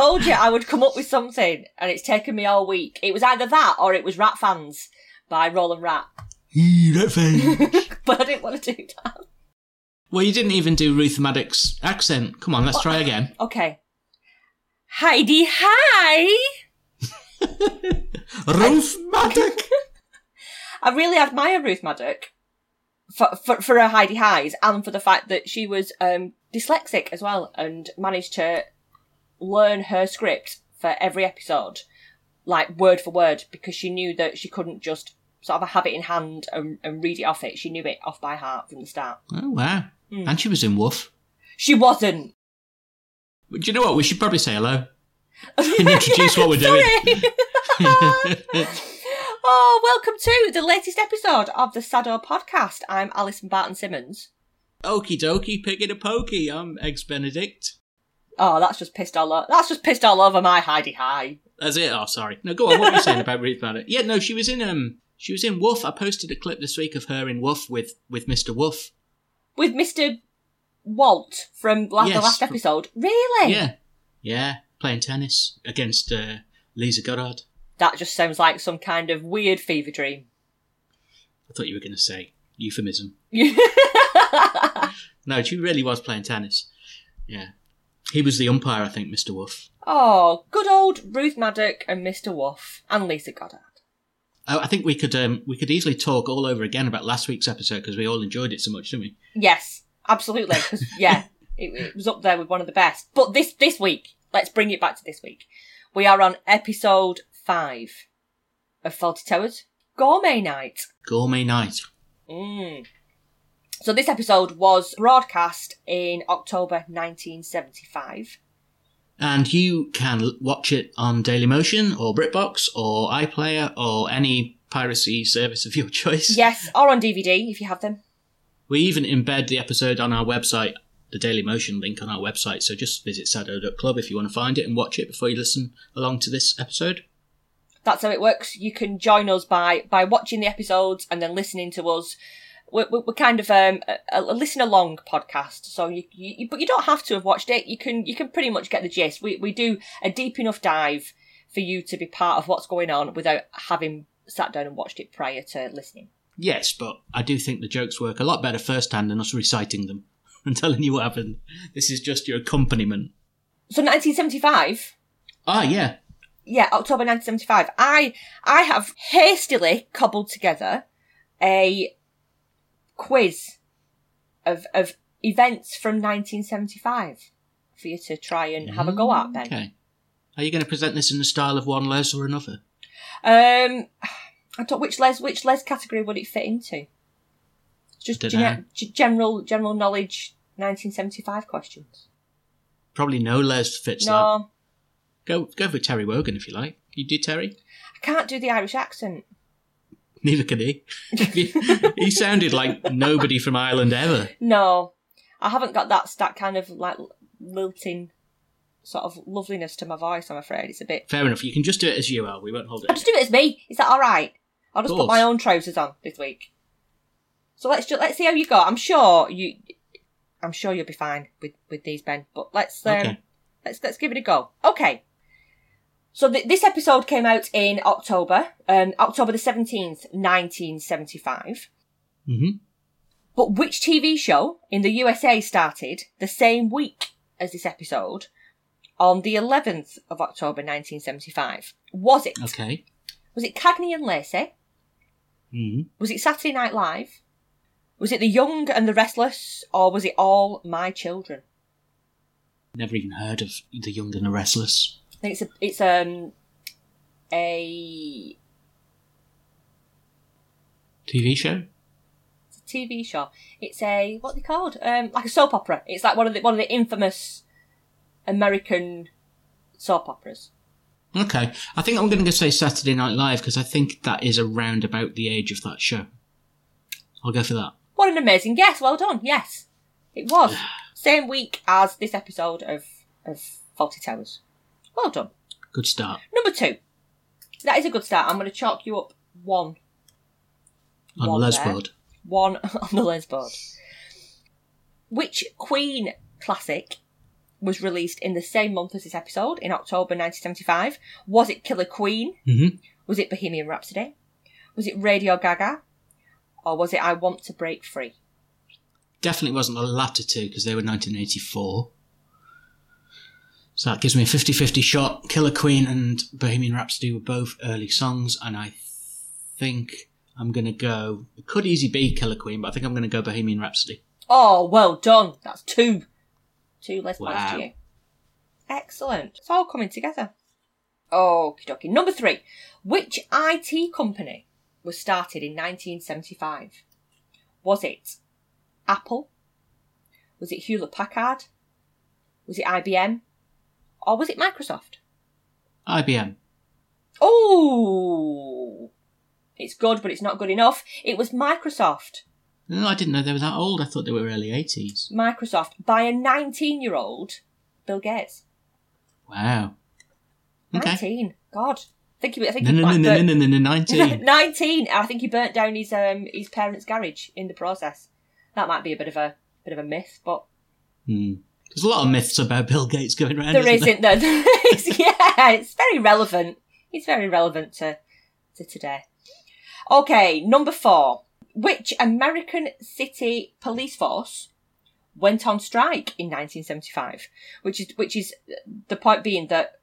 told you I would come up with something, and it's taken me all week. It was either that or it was Rat Fans by Roland Rat. that face. But I didn't want to do that. well, you didn't even do Ruth Madoc's accent. Come on, let's try again. Okay. Heidi, hi! Ruth Maddox. I really admire Ruth Madoc for, for, for her Heidi Highs and for the fact that she was um, dyslexic as well and managed to learn her script for every episode, like word for word, because she knew that she couldn't just sort of have it in hand and, and read it off it. She knew it off by heart from the start. Oh wow! Hmm. And she was in Woof. She wasn't. Do you know what? We should probably say hello and introduce what we're doing. Oh, welcome to the latest episode of the Sado podcast. I'm Alison Barton Simmons. Okie dokie, picking a pokey. I'm Eggs Benedict. Oh, that's just pissed all over. That's just pissed all over my Hi-de-Hi. That's it. Oh, sorry. No, go on. What were you saying about Ruth Madoc? Yeah, no, she was in um, she was in Woof. I posted a clip this week of her in Woof with with Mr. Woof. with Mr. Walt from la- the last episode. Really? Yeah, yeah, playing tennis against uh, Lisa Goddard. That just sounds like some kind of weird fever dream. I thought you were going to say euphemism. No, she really was playing tennis. Yeah, he was the umpire, I think, Mr. Woof. oh, good old Ruth Madoc and Mr. Wolf and Lisa Goddard. Oh, I think we could um, we could easily talk all over again about last week's episode because we all enjoyed it so much, didn't we? Yes, absolutely. yeah, it, it was up there with one of the best. But this this week, let's bring it back to this week. We are on episode five of Fawlty Towers Gourmet Night. Gourmet night. Mm. So this episode was broadcast in October 1975. And you can watch it on Dailymotion or BritBox or iPlayer or any piracy service of your choice. Yes, or on DVD if you have them. We even embed the episode on our website, the Dailymotion link on our website. So just visit sado.club if you want to find it and watch it before you listen along to this episode. That's how it works. You can join us by by watching the episodes and then listening to us. We're, we're kind of um, a, a listen along podcast, so you, you but you don't have to have watched it. You can you can pretty much get the gist. We we do a deep enough dive for you to be part of what's going on without having sat down and watched it prior to listening. Yes, but I do think the jokes work a lot better firsthand than us reciting them and telling you what happened. This is just your accompaniment. So 1975. Ah, yeah. yeah, October 1975. I I have hastily cobbled together a quiz of of events from 1975 for you to try and have a go at, Ben. Okay. Are you going to present this in the style of one Les or another? Um, I don't which les which les category would it fit into? Just Dunno. gene- g- general general knowledge 1975 questions. Probably no Les fits that. Go go for Terry Wogan if you like. You do Terry? I can't do the Irish accent. Neither can he. he sounded like nobody from Ireland ever. No, I haven't got that that kind of like lilting sort of loveliness to my voice. I'm afraid it's a bit. Fair enough. You can just do it as you are. We won't hold it. I'll just do it as me. Is that all right? I'll just put my own trousers on this week. So let's just let's see how you go. I'm sure you, I'm sure you'll be fine with with these Ben. But let's um, Okay. let's let's give it a go. Okay. So th- this episode came out in October, um, October the seventeenth, nineteen seventy-five. hmm But which TV show in the USA started the same week as this episode on the 11th of October 1975? Was it? Okay. Was it Cagney and Lacey? hmm Was it Saturday Night Live? Was it The Young and the Restless? Or was it All My Children? Never even heard of The Young and the Restless. I think it's a, it's um a, TV show? it's a TV show. It's a what are they called? Um, like a soap opera. It's like one of the one of the infamous American soap operas. Okay. I think I'm going to say Saturday Night Live because I think that is around about the age of that show. I'll go for that. What an amazing guess! Well done. Yes, it was same week as this episode of of Fawlty Towers. Well done. Good start. Number two. That is a good start. I'm going to chalk you up one. On One the Les there. One on the Les board. Which Queen classic was released in the same month as this episode, in October 1975? Was it Killer Queen? Mhm. Was it Bohemian Rhapsody? Was it Radio Gaga? Or was it I Want to Break Free? Definitely wasn't the latter two because they were 1984. So that gives me a 50 50 shot. Killer Queen and Bohemian Rhapsody were both early songs, and I think I'm going to go. It could easily be Killer Queen, but I think I'm going to go Bohemian Rhapsody. Oh, well done. That's two. Two less points to you. Excellent. It's all coming together. Okie dokie. Number three. Which IT company was started in 1975? Was it Apple? Was it Hewlett Packard? Was it IBM? Or was it Microsoft? IBM. Oh, it's good, but it's not good enough. It was Microsoft. No, I didn't know they were that old. I thought they were early 80s. Microsoft by a 19 year old Bill Gates. Wow. Okay. 19. God. I think he, I think No, he no, no, no, no, no, no, no, 19. 19. I think he burnt down his um his parents' garage in the process. That might be a bit of a bit of a myth, but Hmm. There's a lot of myths about Bill Gates going around. there isn't there? isn't. There, is. Yeah, it's very relevant. It's very relevant to to today. Okay, number four. Which American city police force went on strike in 1975? Which is which is the point being that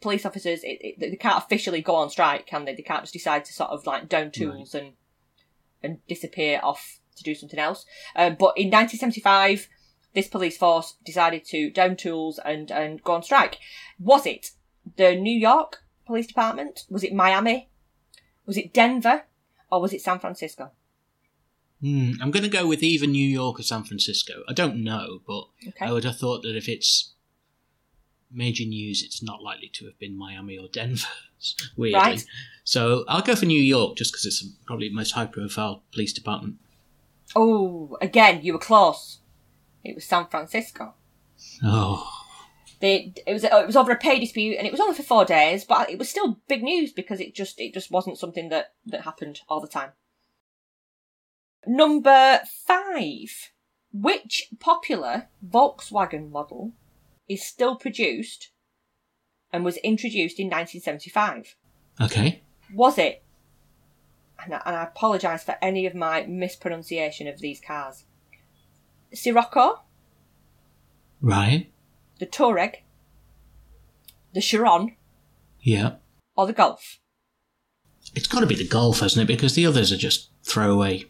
police officers it, it, they can't officially go on strike, can they? They can't just decide to sort of like down tools and and disappear off to do something else. Um, but in 1975, this police force decided to down tools and and go on strike. Was it the New York Police Department? Was it Miami? Was it Denver? Or was it San Francisco? Hmm. I'm going to go with either New York or San Francisco. I don't know, but Okay. I would have thought that if it's major news, it's not likely to have been Miami or Denver. Weirdly. Right. So I'll go for New York just because it's probably the most high profile police department. Oh, again, you were close. It was San Francisco. Oh. They, it was oh, it was over a pay dispute, and it was only for four days, but it was still big news because it just it just wasn't something that that happened all the time. Number five. Which popular Volkswagen model is still produced and was introduced in 1975? Okay. Was it? And I, and I apologise for any of my mispronunciation of these cars. Scirocco, Right. the Touareg, the Chiron, Yeah. or the Golf? It's got to be the Golf, hasn't it? Because the others are just throwaway.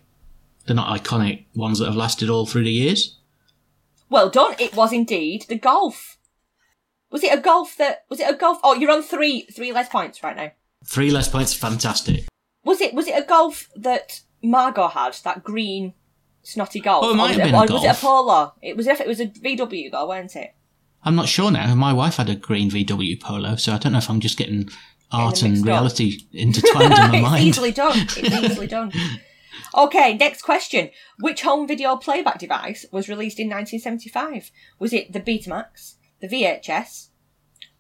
They're not iconic ones that have lasted all through the years. Well done. It was indeed the Golf. Was it a Golf that? Was it a Golf? Oh, you're on three three less points right now. Three less points, fantastic. Was it? Was it a Golf that Margot had? That green snotty Golf? Oh, it might was have it, been a or Was it a Golf. Polo? It was. It was a VW though, weren't it? I'm not sure now. My wife had a green VW Polo, so I don't know if I'm just getting art and mixed up. reality intertwined in my it's mind. easily done. It's easily done. Okay, next question. Which home video playback device was released in 1975? Was it the Betamax, the VHS,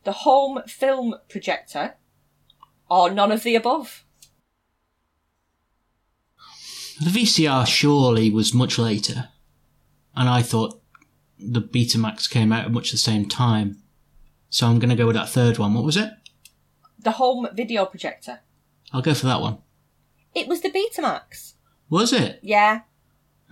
the home film projector, or none of the above? The VCR surely was much later, and I thought the Betamax came out at much the same time. So I'm going to go with that third one. What was it? The home video projector. I'll go for that one. It was the Betamax. Was it? Yeah.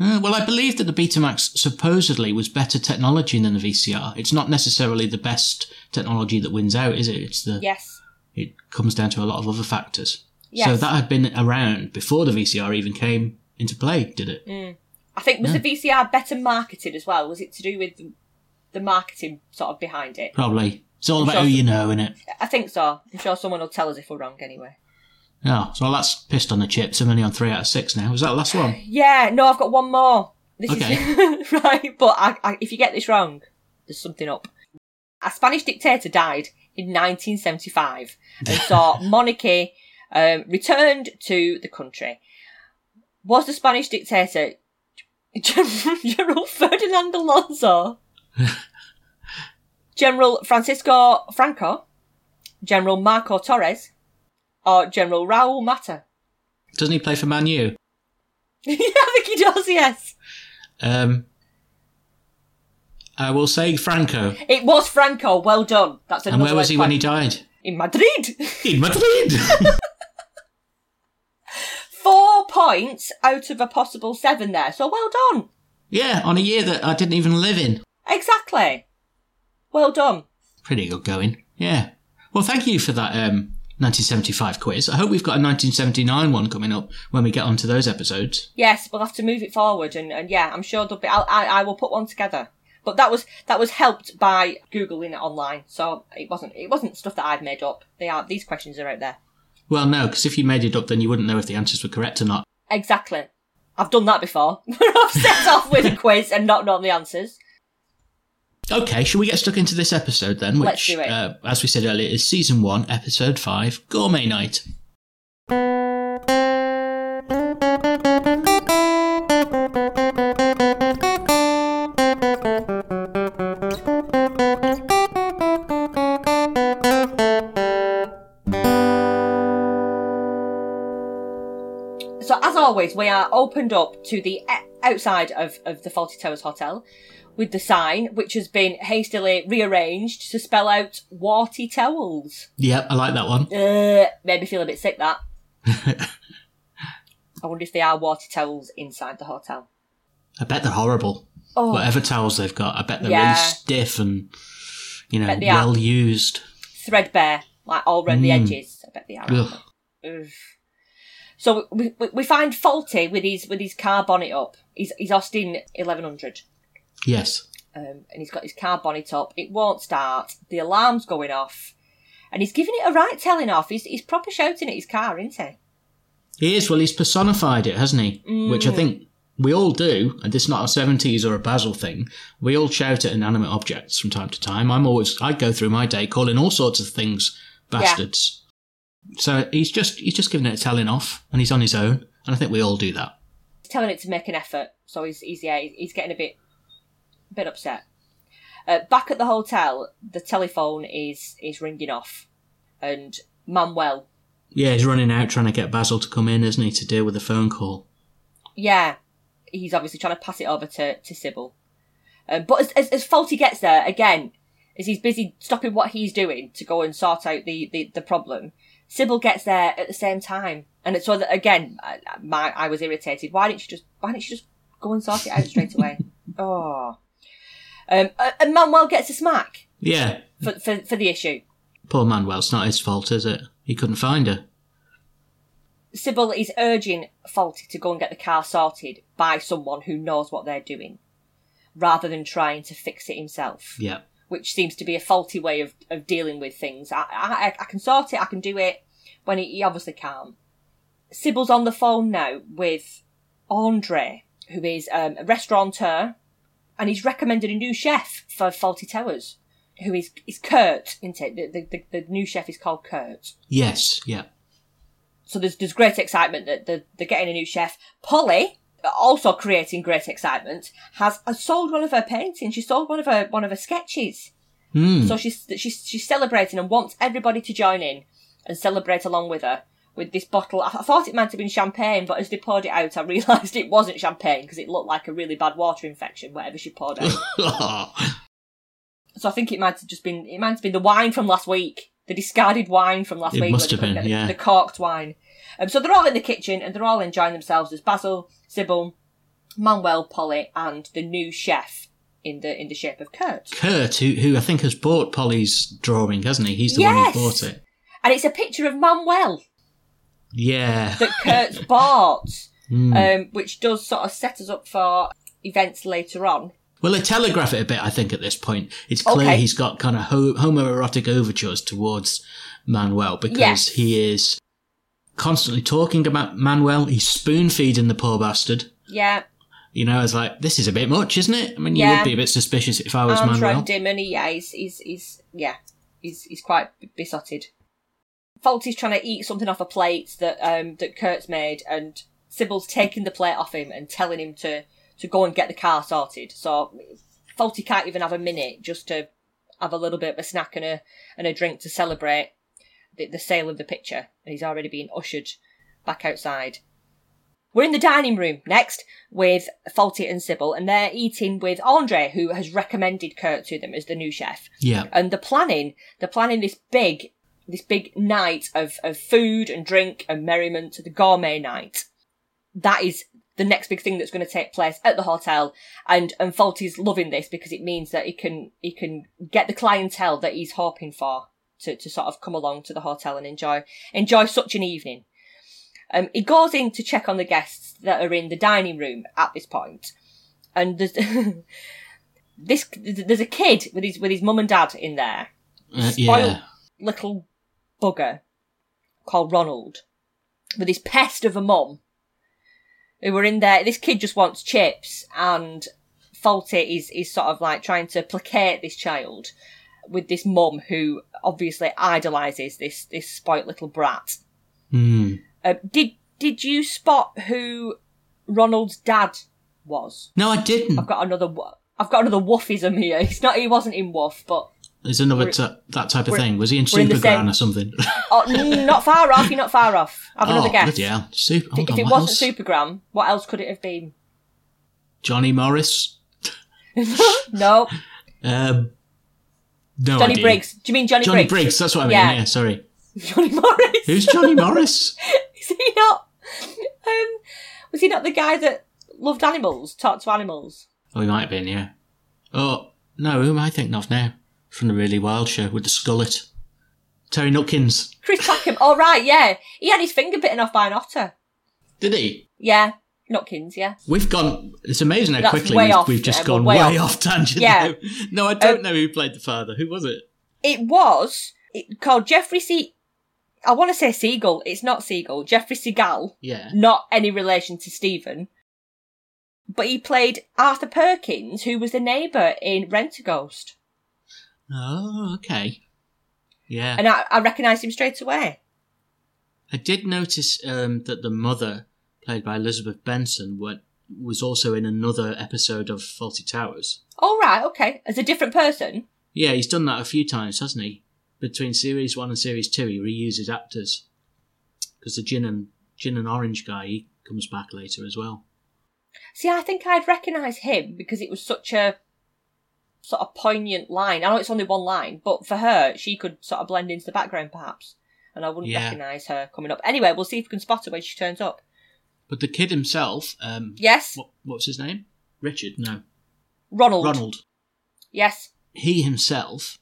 Uh, well, I believe that the Betamax supposedly was better technology than the VCR. It's not necessarily the best technology that wins out, is it? It's the Yes. it comes down to a lot of other factors. Yes. So that had been around before the VCR even came into play, did it? Mm. I think was the VCR better marketed as well? Was it to do with the marketing sort of behind it? Probably. It's all about sure. who you know, innit? I think so. I'm sure someone will tell us if we're wrong anyway. Oh, so that's pissed on the chips. I'm only on three out of six now. Was that the last one? Yeah, no, I've got one more. This Okay. is right, but I, I, if you get this wrong, there's something up. A Spanish dictator died in 1975 and saw monarchy um, returned to the country. Was the Spanish dictator Gen- General Ferdinand Alonso, General Francisco Franco, General Marco Torres, or General Raul Mata? Doesn't he play for Man U? yeah, I think he does. Yes. Um, I will say Franco. It was Franco. Well done. That's another And where was he when he died? In Madrid. In Madrid. Points out of a possible seven there. So well done. yeah, on a year that I didn't even live in. Exactly. Well done. Pretty good going. Yeah. Well, thank you for that um, 1975 quiz. I hope we've got a 1979 one coming up when we get onto those episodes. Yes, we'll have to move it forward, and, and yeah, I'm sure there'll be. I'll, I I will put one together. But that was that was helped by googling it online, so it wasn't it wasn't stuff that I've made up. They are these questions are out there. Well, no, because if you made it up, then you wouldn't know if the answers were correct or not. Exactly. I've done that before. I've set off with a quiz and not known the answers. Okay, shall we get stuck into this episode then? Which, Let's do it. Uh, as we said earlier, is season one, episode five, Gourmet Night. We are opened up to the e- outside of, of the Fawlty Towers Hotel with the sign, which has been hastily rearranged to spell out warty towels. Yep, I like that one. Uh, made me feel a bit sick. That. I wonder if they are warty towels inside the hotel. I bet they're horrible. Oh, Whatever towels they've got, I bet they're Yeah. really stiff and, you know, Bet they are. well used. threadbare, like all around the Mm. edges. I bet they are. Ugh. Ugh. So we, we we find Fawlty with his with his car bonnet up. He's he's Austin eleven hundred. Yes. Um, and he's got his car bonnet up. It won't start. The alarm's going off, and he's giving it a right telling off. He's he's proper shouting at his car, isn't he? He is. Well, he's personified it, hasn't he? Which I Mm. think we all do, and this is not a 70s or a Basil thing. We all shout at inanimate objects from time to time. I'm always, I go through my day calling all sorts of things bastards. So he's just, he's just giving it a telling off, and he's on his own, and I think we all do that. He's telling it to make an effort. So he's he's yeah he's, getting a bit a bit upset. Uh, back at the hotel, the telephone is is ringing off, and Manuel Yeah, he's running out trying to get Basil to come in, isn't he, to deal with the phone call. yeah, he's obviously trying to pass it over to, to Sybil. Um, but as, as, as Fawlty gets there, again, as he's busy stopping what he's doing to go and sort out the, the, the problem, Sybil gets there at the same time. And it's so that, again, I, my, I was irritated. Why didn't she just, why didn't she just go and sort it out straight away? oh. Um, uh, and Manuel gets a smack Yeah, for, for, for the issue. poor Manuel, it's not his fault, is it? He couldn't find her. Sybil is urging Fawlty to go and get the car sorted by someone who knows what they're doing, rather than trying to fix it himself, Yeah. Which seems to be a faulty way of, of dealing with things. I, I, I can sort it, I can do it, when he, he obviously can't. Sybil's on the phone now with Andre, who is um, a restaurateur, and he's recommended a new chef for Fawlty Towers, who is, is Kurt, isn't it? The, the, the, new chef is called Kurt. Yes, yeah. So there's there's great excitement that they're, they're getting a new chef. Polly, also creating great excitement, has, has sold one of her paintings. She sold one of her one of her sketches. Hmm. So she's she's she's celebrating and wants everybody to join in and celebrate along with her with this bottle. I, I thought it might have been champagne, but as they poured it out, I realised it wasn't champagne because it looked like a really bad water infection. Whatever she poured out. so I think it might have just been it might have been the wine from last week, the discarded wine from last It week. must have been, get yeah. The corked wine. Um, so they're all in the kitchen and they're all enjoying themselves. There's Basil, Sybil, Manuel, Polly, and the new chef in the in the shape of Kurt. Kurt, who, who I think has bought Polly's drawing, hasn't he? He's the one who bought it. And it's a picture of Manuel Yeah. that Kurt's bought, Hmm. um, which does sort of set us up for events later on. Well, they telegraph it a bit, I think, at this point. It's clear Okay. he's got kind of ho- homoerotic overtures towards Manuel because Yes. he is constantly talking about Manuel. He's spoon feeding the poor bastard. Yeah, You know, it's like, this is a bit much, isn't it? I mean, you would be a bit suspicious if I was Manuel. him, and he, yeah, he's, he's, he's, yeah, he's, he's quite besotted. Fawlty's trying to eat something off a plate that um that Kurt's made, and Sybil's taking the plate off him and telling him to to go and get the car sorted. So Fawlty can't even have a minute just to have a little bit of a snack and a and a drink to celebrate the, the sale of the picture, and he's already been ushered back outside. We're in the dining room next with Fawlty and Sybil, and they're eating with Andre, who has recommended Kurt to them as the new chef. Yeah. And they're planning, they're planning this big, this big night of, of food and drink and merriment, the gourmet night. That is the next big thing that's going to take place at the hotel. And, and Fawlty's loving this because it means that he can, he can get the clientele that he's hoping for to, to sort of come along to the hotel and enjoy, enjoy such an evening. Um, he goes in to check on the guests that are in the dining room at this point, and there's this there's a kid with his with his mum and dad in there, Uh, spoiled yeah. little bugger called Ronald, with his pest of a mum, who were in there. This kid just wants chips, and Fawlty is is sort of like trying to placate this child with this mum who obviously idolizes this this spoilt little brat. Hmm. Uh, did did you spot who Ronald's dad was? No, I didn't. I've got another. I've got another woofism here. He's not. He wasn't in Woof, but There's another t- that type of thing. Was he in we're in the Superground same- or something? oh, not far off. You're not far off. Have another oh, guess. hell. Super. If on, it wasn't else? Supergran, what else could it have been? Johnny Morris. no, Um, no Johnny idea. Briggs. Do you mean Johnny, Johnny Briggs? Briggs. That's what I mean. Yeah. Yeah, sorry. Johnny Morris. Who's Johnny Morris? Is he not? Um, was he not the guy that loved animals, talked to animals? Oh, he might have been. Yeah. Oh no, who am I thinking of now? From the Really Wild Show with the skullet. Terry Nutkins. Chris Packham. oh right, yeah. He had his finger bitten off by an otter. Did he? Yeah, Nutkins. Yeah. We've gone. It's amazing how That's quickly we've, off, we've just yeah, gone way, way off. tangent. Yeah. now. No, I don't Um, know who played the father. Who was it? It was it, called Jeffrey C. I want to say Seagull. It's not Seagull. Jeffrey Segal. Yeah. Not any relation to Stephen. But he played Arthur Perkins, who was the neighbour in Rentaghost. Oh, okay. Yeah. And I, I recognised him straight away. I did notice um, that the mother, played by Elizabeth Benson, went, was also in another episode of Fawlty Towers. All right, okay. As a different person. Yeah, he's done that a few times, hasn't he? Between series one and series two, he reuses actors. Because the gin and gin and orange guy, he comes back later as well. See, I think I'd recognise him because it was such a sort of poignant line. I know it's only one line, but for her, she could sort of blend into the background perhaps. And I wouldn't Yeah. recognise her coming up. Anyway, we'll see if we can spot her when she turns up. But the kid himself, um, Yes, what, what's his name? Richard? No, Ronald. Ronald. Yes, He himself,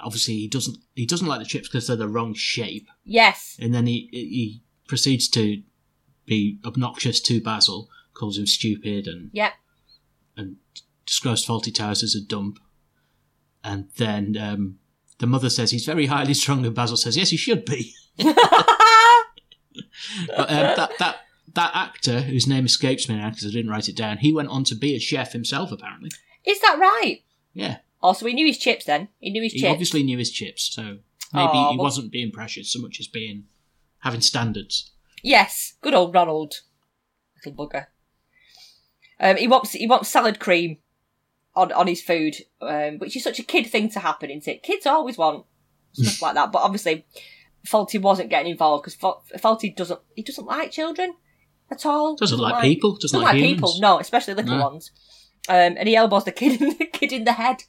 obviously, he doesn't he doesn't like the chips because they're the wrong shape, yes. and then he he proceeds to be obnoxious to Basil, calls him stupid, and Yep. and describes Fawlty Towers as a dump. And then um, the mother says he's very highly strung, and Basil says, yes, he should be. But um, that, that, that actor, whose name escapes me now because I didn't write it down, he went on to be a chef himself, apparently. Is that right? Yeah. Oh, so he knew his chips then. He knew his He chips. obviously knew his chips, so maybe Aw, he wasn't being precious so much as being having standards. Yes, good old Ronald. Little bugger. Um, he wants he wants salad cream on on his food, um, which is such a kid thing to happen, isn't it? Kids always want stuff like that, but obviously, Fawlty wasn't getting involved because Fawlty doesn't he doesn't like children at all. Doesn't like people, doesn't Doesn't like like humans. people. No, especially little No. ones. Um, and he elbows the kid in the kid in the head.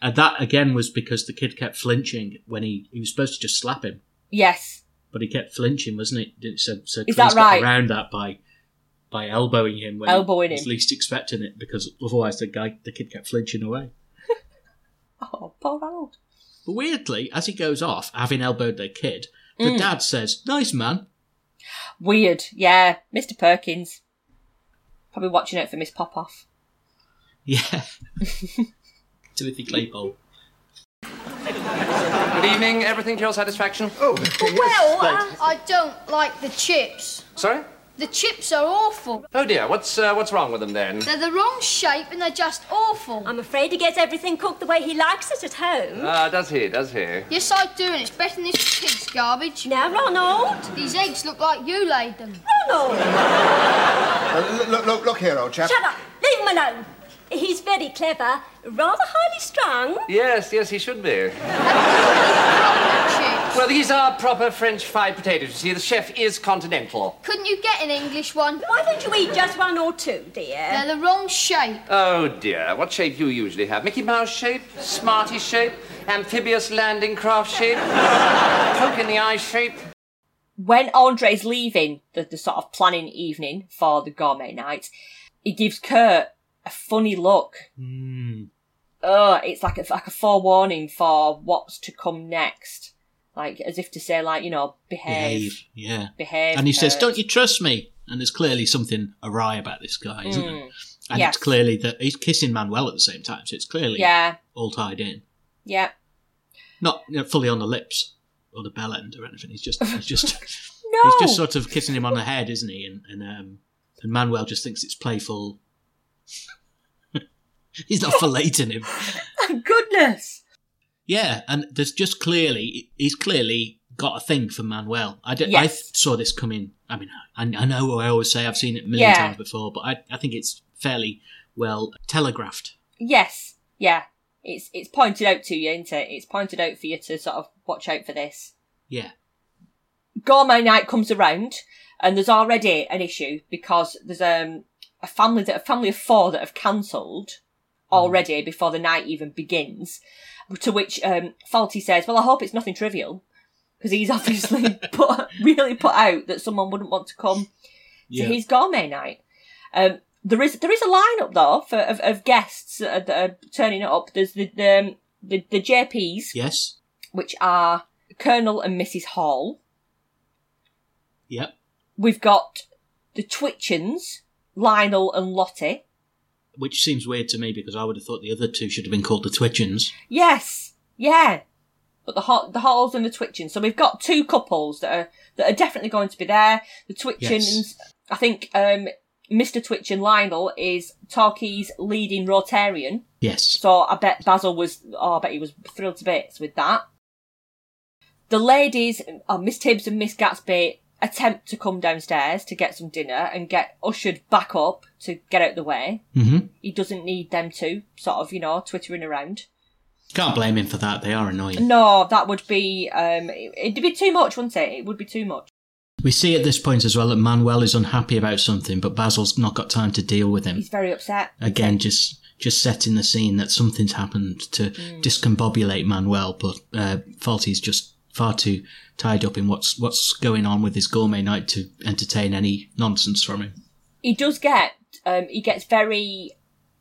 And that, again, was because the kid kept flinching when he, he was supposed to just slap him. Yes, but he kept flinching, wasn't it? So, so Is that right? around that by by elbowing him when Elbowing he was him. least expecting it, because otherwise the guy, the kid kept flinching away. oh poor Ronald. But weirdly, as he goes off, having elbowed their kid, the Mm. dad says, "Nice man." Weird, yeah, Mr. Perkins. Probably watching it for Miss Popoff. Yeah. Timothy Claypole. Good evening. Everything to your satisfaction? Oh, Well, uh, I don't like the chips. Sorry? The chips are awful. Oh dear. What's uh, what's wrong with them then? They're the wrong shape and they're just awful. I'm afraid he gets everything cooked the way he likes it at home. Ah, does he? Does he? yes, I do, and it's better than this pig's garbage. now, Ronald! These eggs look like you laid them. Ronald! Uh, look, look, look here, old chap. Shut up! Leave him alone! He's very clever, rather highly strung. Yes, yes, he should be. Proper chips. Well, these are proper French fried potatoes. You see, the chef is continental. Couldn't you get an English one? Why don't you eat just one or two, dear? They're the wrong shape. Oh dear, what shape do you usually have? Mickey Mouse shape? Smarty shape? Amphibious landing craft shape? Poke in the eye shape? when Andre's leaving the, the sort of planning evening for the gourmet night, he gives Kurt a funny look. Mm. Oh, it's like a, like a forewarning for what's to come next. Like, as if to say, like, you know, behave. Behave. Yeah. Behave. And he says, Don't you trust me? And there's clearly something awry about this guy, isn't there? And Hmm. Yes. it's clearly that he's kissing Manuel at the same time, so it's clearly Yeah, all tied in. yeah. Not you know, fully on the lips or the bell end or anything. He's just he's just No! he's just sort of kissing him on the head, isn't he? And and um and Manuel just thinks it's playful. he's not filleting him. Goodness! Yeah, and there's just clearly he's clearly got a thing for Manuel. I, did, I Yes. saw this coming. I mean, I, I know I always say I've seen it a million Yeah. times before, but I, I think it's fairly well telegraphed. Yes, yeah. It's it's pointed out to you, isn't it? It's pointed out for you to sort of watch out for this. Yeah, Gourmet night comes around, and there's already an issue because there's um a family that a family of four that have cancelled already before the night even begins. To which um Fawlty says, "Well, I hope it's nothing trivial." Because he's obviously put really put out that someone wouldn't want to come yeah. to his gourmet night. Um, there is there is a lineup though for of, of guests that are, turning up. There's the the, um, the the JPs, yes, which are Colonel and Mrs Hall. yep. We've got the Twitchens, Lionel and Lottie. Which seems weird to me because I would have thought the other two should have been called the Twitchins. Yes, yeah. But the Ho- the Halls and the Twitchins. So we've got two couples that are that are definitely going to be there. The Twitchins. Yes. I think, um, Mr. Twitchen Lionel is Torquay's leading Rotarian. Yes, So I bet Basil was, oh, I bet he was thrilled to bits with that. The ladies, oh, Miss Tibbs and Miss Gatsby, attempt to come downstairs to get some dinner and get ushered back up to get out the way. hmm He doesn't need them to, sort of, you know, twittering around. can't blame him for that. They are annoying. No, that would be, um, it- it'd be too much, wouldn't it? It would be too much. We see at this point as well that Manuel is unhappy about something, but Basil's not got time to deal with him. He's very upset. Again, just just setting the scene that something's happened to discombobulate Manuel, but uh, Fawlty's just far too tied up in what's what's going on with his gourmet night to entertain any nonsense from him. he does get um he gets very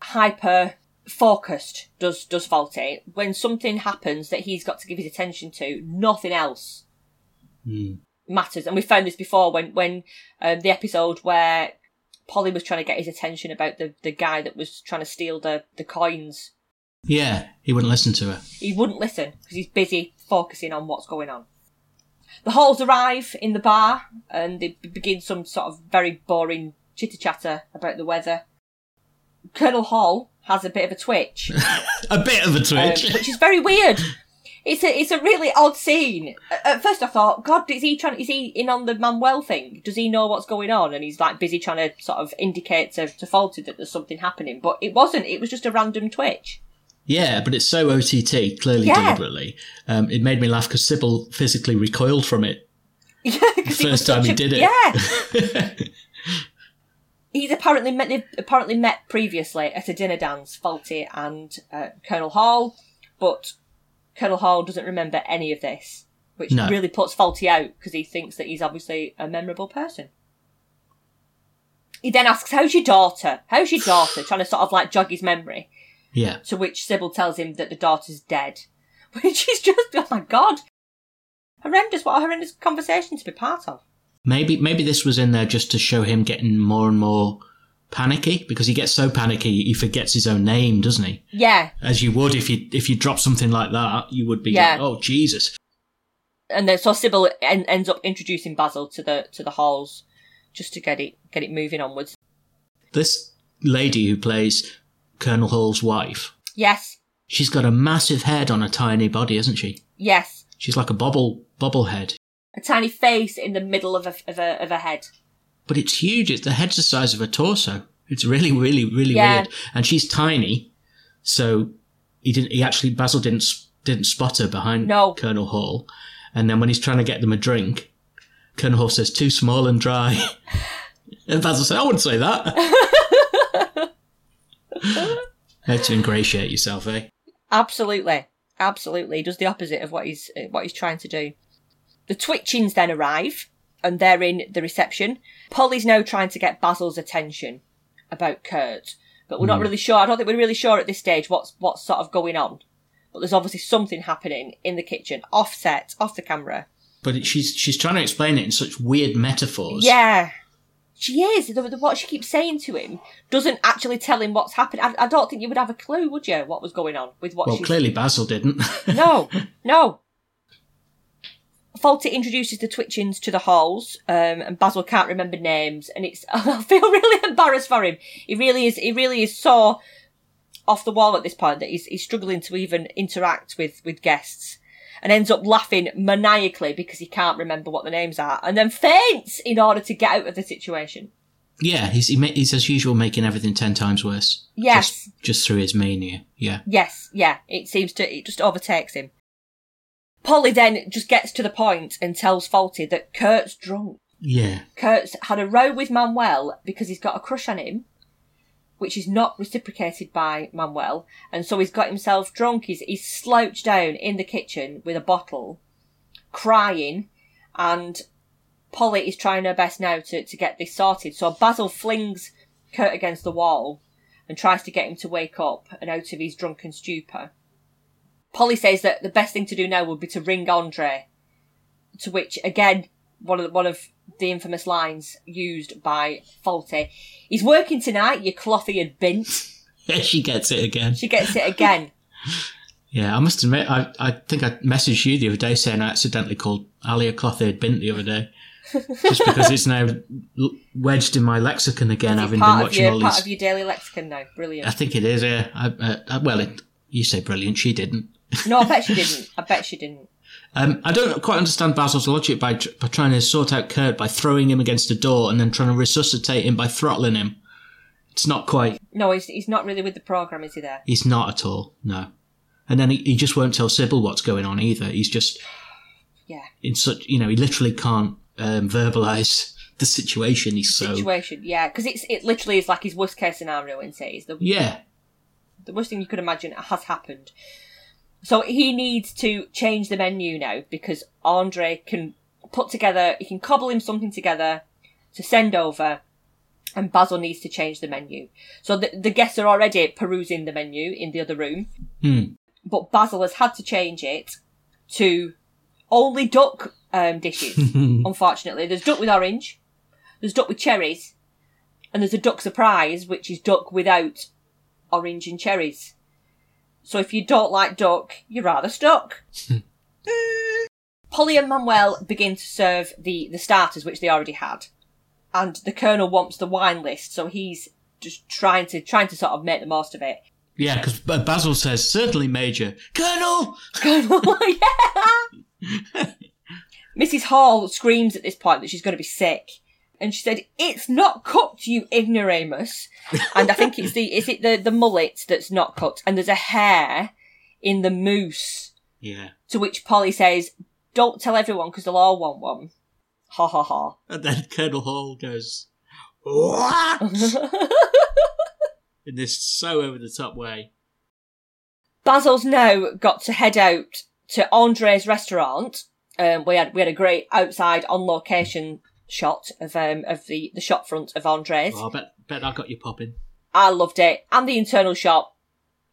hyper focused does does fawlty when something happens that he's got to give his attention to nothing else matters and we found this before when when um, the episode where polly was trying to get his attention about the the guy that was trying to steal the the coins Yeah, he wouldn't listen to her. he wouldn't listen because he's busy focusing on what's going on. The Halls arrive in the bar and they begin some sort of very boring chitter chatter about the weather. Colonel Hall has a bit of a twitch, A bit of a um, twitch. which is very weird. It's a it's a really odd scene. At- first, I thought, God, is he trying? Is he in on the Manuel thing? Does he know what's going on? And he's like busy trying to sort of indicate to to Fawlty that there's something happening, but it wasn't. It was just a random twitch. yeah, but it's so OTT, clearly Yeah. deliberately. Um, it made me laugh because Sybil physically recoiled from it Yeah, the first time he a- did it. Yeah. He's apparently met they've apparently met previously at a dinner dance, Fawlty and uh, Colonel Hall, but Colonel Hall doesn't remember any of this, which No. really puts Fawlty out because he thinks that he's obviously a memorable person. He then asks, "How's your daughter? How's your daughter?" trying to sort of like jog his memory. yeah. To which Sybil tells him that the daughter's dead, which is just oh my god, horrendous! What a horrendous conversation to be part of. Maybe maybe this was in there just to show him getting more and more panicky because he gets so panicky he forgets his own name, doesn't he? Yeah, As you would if you if you drop something like that, you would be Yeah. like, oh Jesus. and then so Sybil en- ends up introducing Basil to the to the halls just to get it get it moving onwards. This lady who plays Colonel Hall's wife, Yes, she's got a massive head on a tiny body, isn't she? yes, She's like a bobble bobblehead. A tiny face in the middle of a of a of a head. But it's huge. It's the head's the size of a torso. It's really, really, really Yeah. weird. And she's tiny, so he didn't. He actually Basil didn't didn't spot her behind No. Colonel Hall. And then when he's trying to get them a drink, Colonel Hall says, too small and dry. and Basil says, I wouldn't say that. How to ingratiate yourself, eh? Absolutely, absolutely. He does the opposite of what he's what he's trying to do. The Twitchings then arrive, and they're in the reception. Polly's now trying to get Basil's attention about Kurt, but we're not hmm. really sure. I don't think we're really sure at this stage what's what's sort of going on. But there's obviously something happening in the kitchen, offset, off the camera. But she's she's trying to explain it in such weird metaphors. Yeah. She is. What she keeps saying to him doesn't actually tell him what's happened. I, I don't think you would have a clue, would you, what was going on with what Well, she's clearly Basil didn't. No, no. Fawlty introduces the Twitchings to the halls, um, and Basil can't remember names, and it's I feel really embarrassed for him. He really is. He really is so off the wall at this point that he's he's struggling to even interact with with guests, and ends up laughing maniacally because he can't remember what the names are, and then faints in order to get out of the situation. yeah, he's he ma- he's as usual making everything ten times worse. Yes. Just, just through his mania. Yeah. Yes, yeah, it seems to, it just overtakes him. Polly then just gets to the point and tells Fawlty that Kurt's drunk. Yeah. Kurt's had a row with Manuel because he's got a crush on him, which is not reciprocated by Manuel, and so he's got himself drunk. He's, he's slouched down in the kitchen with a bottle, crying, and Polly is trying her best now to, to get this sorted. So Basil flings Kurt against the wall and tries to get him to wake up and out of his drunken stupor. Polly says that the best thing to do now would be to ring Andre, to which again one of the, one of the infamous lines used by Fawlty. He's working tonight, you cloth-eared bint. Yeah, she gets it again. She gets it again. Yeah, I must admit, I, I think I messaged you the other day saying I accidentally called Ali a cloth-eared bint the other day. Just because it's now wedged in my lexicon again, having been part watching your all part these. of your daily lexicon now. Brilliant. I think it is, yeah. I, uh, well, it, you say brilliant, she didn't. No, I bet she didn't. I bet she didn't. Um, I don't quite understand Basil's logic by, tr- by trying to sort out Kurt by throwing him against a door and then trying to resuscitate him by throttling him. It's not quite. No, he's he's not really with the program, is he? There. He's not at all, no. And then he, he just won't tell Sybil what's going on either. He's just Yeah. in such, you know, he literally can't um, verbalise the situation. He's so. Situation. Yeah, because it's it literally is like his worst case scenario. In say, the Yeah, the worst thing you could imagine has happened. So he needs to change the menu now because Andre can put together, he can cobble him something together to send over, and Basil needs to change the menu. So the, the guests are already perusing the menu in the other room, Hmm. but Basil has had to change it to only duck um, dishes. unfortunately, there's duck with orange, there's duck with cherries, and there's a duck surprise, which is duck without orange and cherries. So if you don't like duck, you're rather stuck. Polly and Manuel begin to serve the, the starters, which they already had. And the Colonel wants the wine list, so he's just trying to trying to sort of make the most of it. yeah, because Basil says, certainly, Major. Colonel! yeah. Mrs. Hall screams at this point that she's going to be sick. And she said, "It's not cooked, you ignoramus." And I think it's the is it the the mullet that's not cooked, and there's a hair in the mousse. Yeah. To which Polly says, "Don't tell everyone because they'll all want one." Ha ha ha. And then Colonel Hall goes, What? in this so over the top way. Basil's now got to head out to Andre's restaurant. Um, we had we had a great outside on location shot of um of the the shop front of Andre's. Oh, I bet, bet that got you popping. I loved it, and the internal shot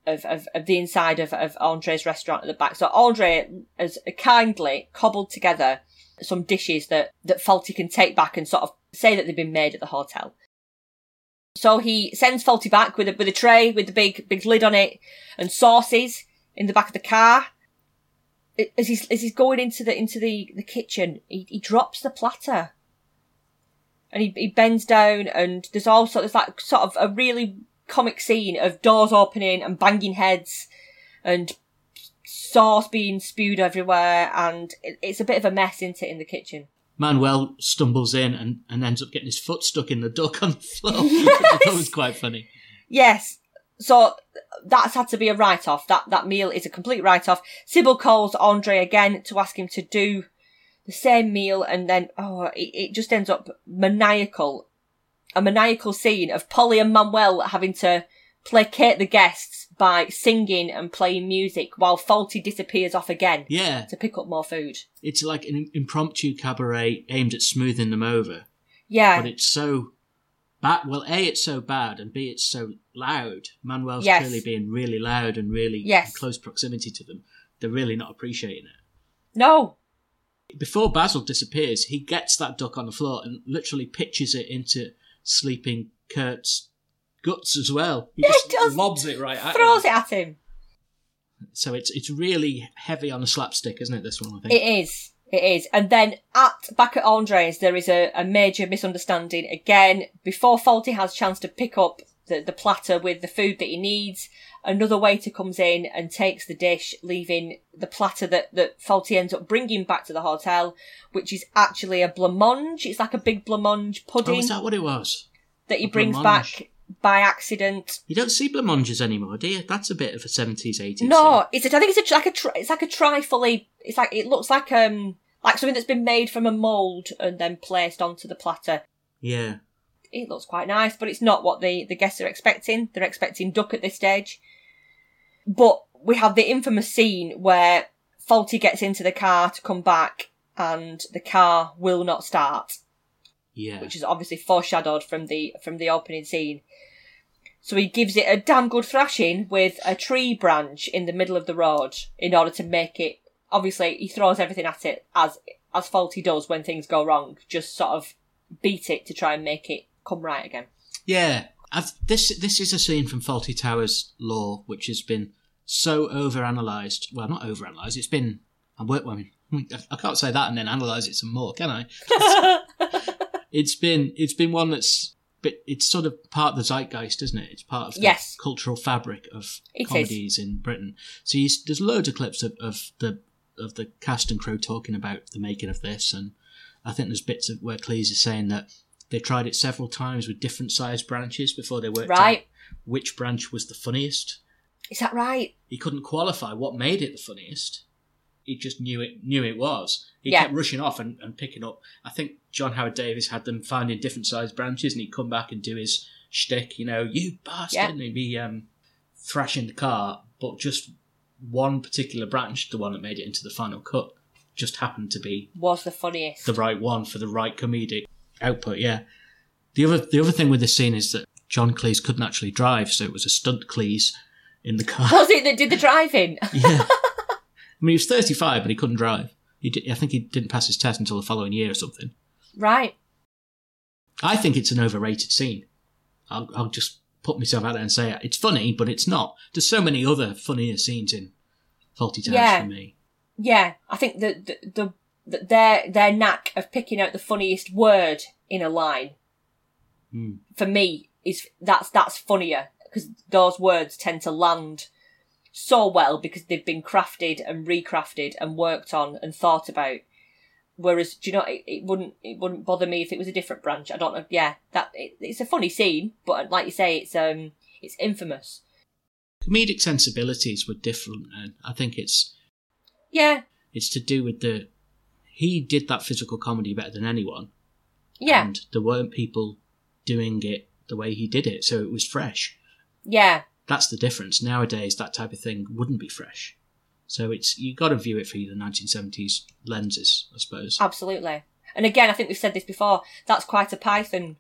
of, of, of the inside of, of Andre's restaurant at the back. So Andre has kindly cobbled together some dishes that that Fawlty can take back and sort of say that they've been made at the hotel. So he sends Fawlty back with a with a tray with the big big lid on it and sauces in the back of the car. As he's as he's going into the into the, the kitchen, he, he drops the platter and he, he bends down and there's also there's like sort of a really comic scene of doors opening and banging heads and sauce being spewed everywhere and it, it's a bit of a mess isn't it in the kitchen Manuel stumbles in and, and ends up getting his foot stuck in the duck on the floor. that was quite funny. yes so that's had to be a write off. That that meal is a complete write off. Sybil calls Andre again to ask him to do the same meal, and then oh, it, it just ends up maniacal, a maniacal scene of Polly and Manuel having to placate the guests by singing and playing music while Fawlty disappears off again Yeah, to pick up more food. it's like an impromptu cabaret aimed at smoothing them over. Yeah, but it's so bad. Well, a it's so bad, and b it's so loud. Manuel's Yes. clearly being really loud and really Yes. in close proximity to them. They're really not appreciating it. no, Before Basil disappears, he gets that duck on the floor and literally pitches it into sleeping Kurt's guts as well. He Yeah, just he does. lobs it right at throws him. it at him. So it's it's really heavy on the slapstick, isn't it? This one, I think. It is. It is. And then at back at Andre's, there is a, a major misunderstanding again. Before Fawlty has a chance to pick up the, the platter with the food that he needs, another waiter comes in and takes the dish, leaving the platter that, that Fawlty ends up bringing back to the hotel, which is actually a blancmange. It's like a big blancmange oh, pudding is that what it was? that he a brings blancmange? back by accident. You don't see blancmanges anymore, do you? That's a bit of a seventies, eighties. No, it's a, I think it's a, like a tri- it's like a trifle. It's like it looks like um like something that's been made from a mold and then placed onto the platter. Yeah. It looks quite nice, but it's not what the the guests are expecting. They're expecting duck at this stage. But we have the infamous scene where Fawlty gets into the car to come back and the car will not start Yeah. which is obviously foreshadowed from the from the opening scene. So he gives it a damn good thrashing with a tree branch in the middle of the road in order to make it. Obviously, he throws everything at it as as Fawlty does when things go wrong. Just sort of beat it to try and make it come right again. Yeah, I've, this this is a scene from Fawlty Towers Law, which has been so overanalyzed. Well, not overanalyzed. It's been. I work. I mean, I can't say that and then analyze it some more, can I? it's been it's been one that's. But it's sort of part of the zeitgeist, isn't it? It's part of the Yes. cultural fabric of It is. comedies in Britain. So you, there's loads of clips of, of the of the cast and crew talking about the making of this, and I think there's bits of where Cleese is saying that they tried it several times with different sized branches before they worked Right. out which branch was the funniest. Is that right? He couldn't qualify what made it the funniest. He just knew it knew it was. He Yeah. kept rushing off and, and picking up. I think John Howard Davies had them finding different sized branches, and he'd come back and do his shtick. You know, you bastard, Yeah. and he'd be um, thrashing the car. But just one particular branch, the one that made it into the final cut, just happened to be Was the funniest. the right one for the right comedic output. Yeah. The other the other thing with this scene is that John Cleese couldn't actually drive, so it was a stunt Cleese in the car. Was it that did the driving? yeah. I mean, he was 35, but he couldn't drive. He did, I think he didn't pass his test until the following year or something. right. I think it's an overrated scene. I'll, I'll just put myself out there and say it. It's funny, but it's not. There's so many other funnier scenes in Fawlty Towers Yeah. for me. Yeah, I think that the, the, the their their knack of picking out the funniest word in a line Hmm. for me is that's that's funnier because those words tend to land so well because they've been crafted and recrafted and worked on and thought about. Whereas, do you know, it, it wouldn't it wouldn't bother me if it was a different branch. I don't know. Yeah, that it, it's a funny scene, but like you say, it's um it's infamous. Comedic sensibilities were different, and I think it's Yeah, it's to do with the. He did that physical comedy better than anyone. yeah, And there weren't people doing it the way he did it, so it was fresh. yeah. That's the difference. Nowadays, that type of thing wouldn't be fresh. So it's you got to view it through the 1970s lenses, I suppose. Absolutely. And again, I think we've said this before. That's quite a Python,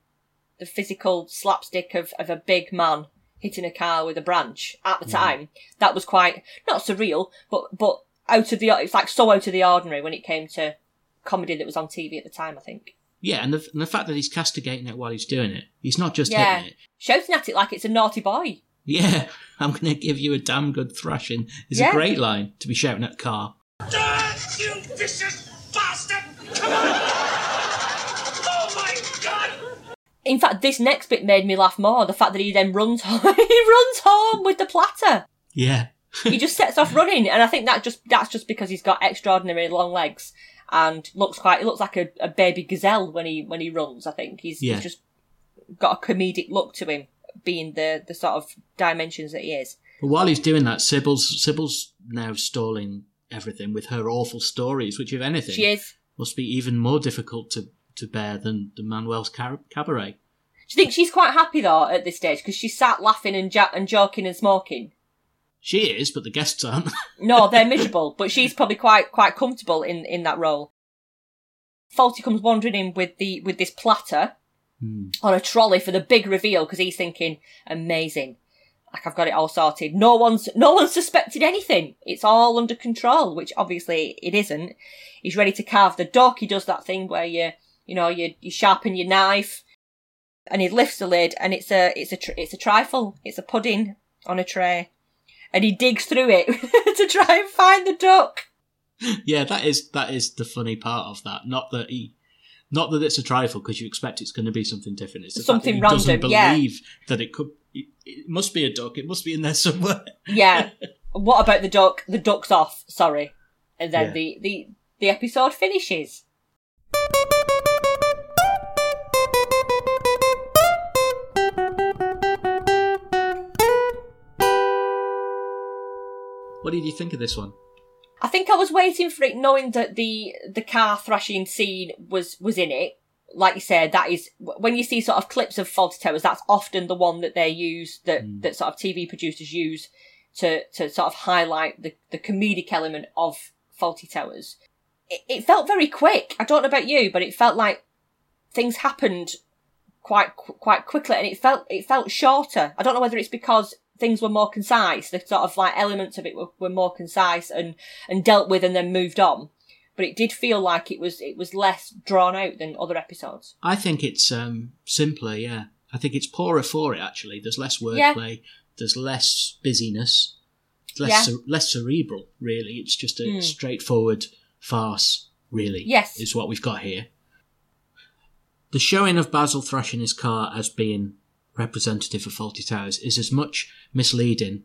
the physical slapstick of, of a big man hitting a car with a branch at the time. That was quite not surreal, but but out of the it's like so out of the ordinary when it came to comedy that was on TV at the time. I think Yeah, and the, and the fact that he's castigating it while he's doing it, he's not just Yeah. hitting it. shouting at it like it's a naughty boy. Yeah, I'm going to give you a damn good thrashing. Is Yeah. a great line to be shouting at a car. You vicious bastard! Come on! Oh my god! In fact, this next bit made me laugh more. The fact that he then runs home, he runs home with the platter. Yeah, he just sets off running, and I think that just that's just because he's got extraordinary long legs and looks quite. He looks like a, a baby gazelle when he when he runs. I think he's, Yeah. he's just got a comedic look to him being the the sort of dimensions that he is. But while he's doing that, Sybil's Sybil's now stalling everything with her awful stories, which, if anything, She is. must be even more difficult to, to bear than, than Manuel's car- cabaret. Do you think she's quite happy though at this stage because she's sat laughing and ja- and joking and smoking? She is, but the guests aren't. No, they're miserable, but she's probably quite quite comfortable in in that role. Fawlty comes wandering in with the with this platter hmm. on a trolley for the big reveal because he's thinking amazing, like I've got it all sorted. No one's no one's suspected anything. It's all under control, which obviously it isn't. He's ready to carve the duck. He does that thing where you you know you you sharpen your knife, and he lifts the lid, and it's a it's a tr- it's a trifle. It's a pudding on a tray, and he digs through it to try and find the duck. yeah, that is that is the funny part of that. Not that he, not that it's a trifle because you expect it's going to be something different. It's Something he doesn't random, yeah. believe that it could. It, it must be a duck. It must be in there somewhere. Yeah. what about the duck? The duck's off. Sorry. And then Yeah. the, the, the episode finishes. What did you think of this one? I think I was waiting for it, knowing that the the car thrashing scene was was in it. Like you said, that is when you see sort of clips of Fawlty Towers. That's often the one that they use that hmm. that sort of TV producers use to to sort of highlight the the comedic element of Fawlty Towers. It, it felt very quick. I don't know about you, but it felt like things happened quite quite quickly, and it felt it felt shorter. I don't know whether it's because things were more concise. The sort of like elements of it were, were more concise and and dealt with, and then moved on. But it did feel like it was it was less drawn out than other episodes. I think it's um, simpler. Yeah, I think it's poorer for it. Actually, there's less Yeah. wordplay. There's less busyness. Less Yeah. less cerebral. Really, it's just a straightforward farce. Really, Yes. is what we've got here. The showing of Basil thrashing his car as being representative of Fawlty Towers is as much misleading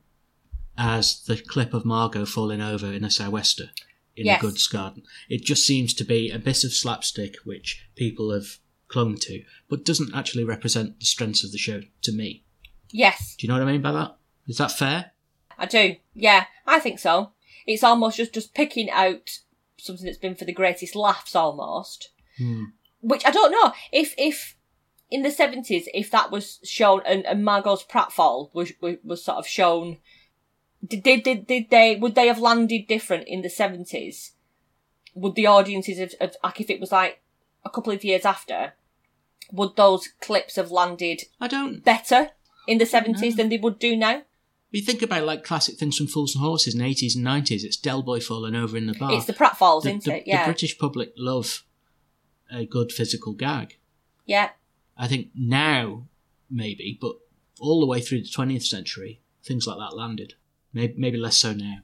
as the clip of Margot falling over in a sou'wester in Yes. a goods garden. It just seems to be a bit of slapstick which people have clung to, but doesn't actually represent the strengths of the show to me. Yes, Do you know what I mean by that? Is that fair? I do. Yeah, I think so. It's almost just just picking out something that's been for the greatest laughs, almost. Hmm. Which I don't know if if in the seventies if that was shown and, and Margot's pratfall was, was was sort of shown. Did, did did did they would they have landed different in the seventies? Would the audiences have like if it was like a couple of years after? Would those clips have landed I don't. better in the seventies than they would do now? You think about like classic things from Fools and Horses in the 80s and 90s. It's Del Boy falling over in the bar. It's the pratfalls, the, isn't the- it? Yeah. the British public love a good physical gag. Yeah. I think now, maybe, but all the way through the 20th century, things like that landed. Maybe, maybe less so now.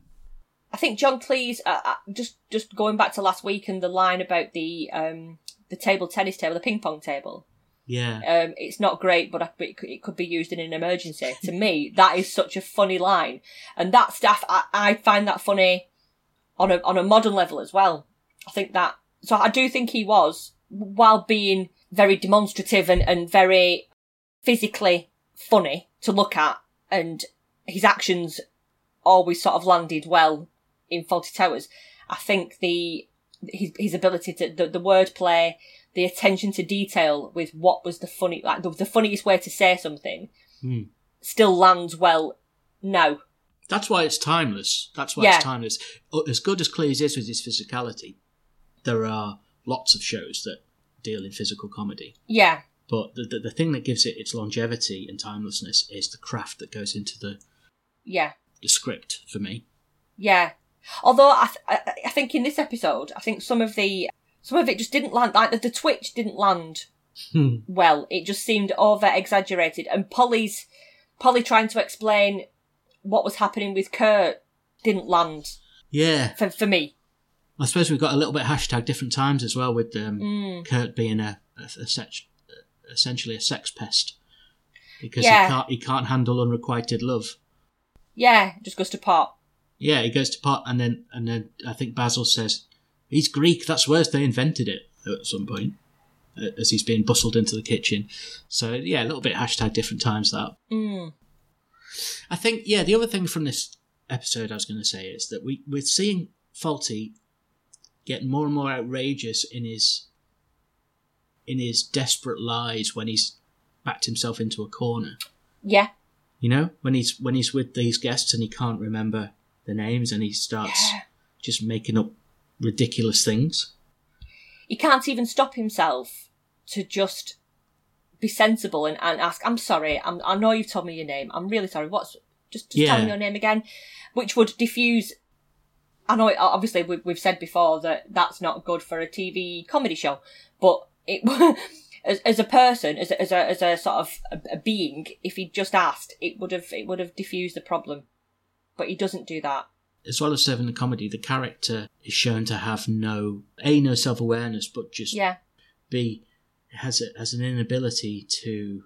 I think John Cleese, uh, uh, just just going back to last week and the line about the um the table tennis table, the ping pong table. Yeah. Um, it's not great, but it could, it could be used in an emergency. to me, that is such a funny line, and that stuff I, I find that funny on a on a modern level as well. I think that so I do think he was while being very demonstrative and and very physically funny to look at, and his actions always sort of landed well in Fawlty Towers. I think the his his ability to the, the wordplay, the attention to detail with what was the funny like the, the funniest way to say something, Hmm. still lands well now. That's why it's timeless. That's why Yeah. it's timeless. Uh, As good as Cleese is with his physicality, there are lots of shows that deal in physical comedy. Yeah, But the, the, the thing that gives it its longevity and timelessness is the craft that goes into the, yeah, the script for me. yeah. Although I, th- I think in this episode, I think some of the some of it just didn't land. Like the, the twitch didn't land Hmm. well. It just seemed over exaggerated. And Polly's Polly trying to explain what was happening with Kurt didn't land Yeah. for for me. I suppose we've got a little bit hashtag different times as well with um, Mm. Kurt being a, a, a sex, essentially a sex pest because Yeah. he can't he can't handle unrequited love. Yeah, just goes to pot. Yeah, he goes to pot and then and then I think Basil says he's Greek. That's worse. They invented it at some point. uh, as he's being bustled into the kitchen. So yeah, a little bit hashtag different times that. Mm. I think yeah. The other thing from this episode I was going to say is that we we're seeing Fawlty get more and more outrageous in his in his desperate lies when he's backed himself into a corner. Yeah. You know, when he's when he's with these guests and he can't remember the names and he starts Yeah. just making up ridiculous things. He can't even stop himself to just be sensible and, and ask, I'm sorry, I'm, I know you've told me your name. I'm really sorry. What's, just, just tell me your name again. Which would diffuse, I know, it, obviously we, we've said before that that's not good for a TV comedy show, but it, as, as a person, as a, as a, as a sort of a, a being, if he'd just asked, it would have, it would have diffused the problem. But he doesn't do that. As well as serving the comedy, the character is shown to have no a no self awareness, but just Yeah. b has a, has an inability to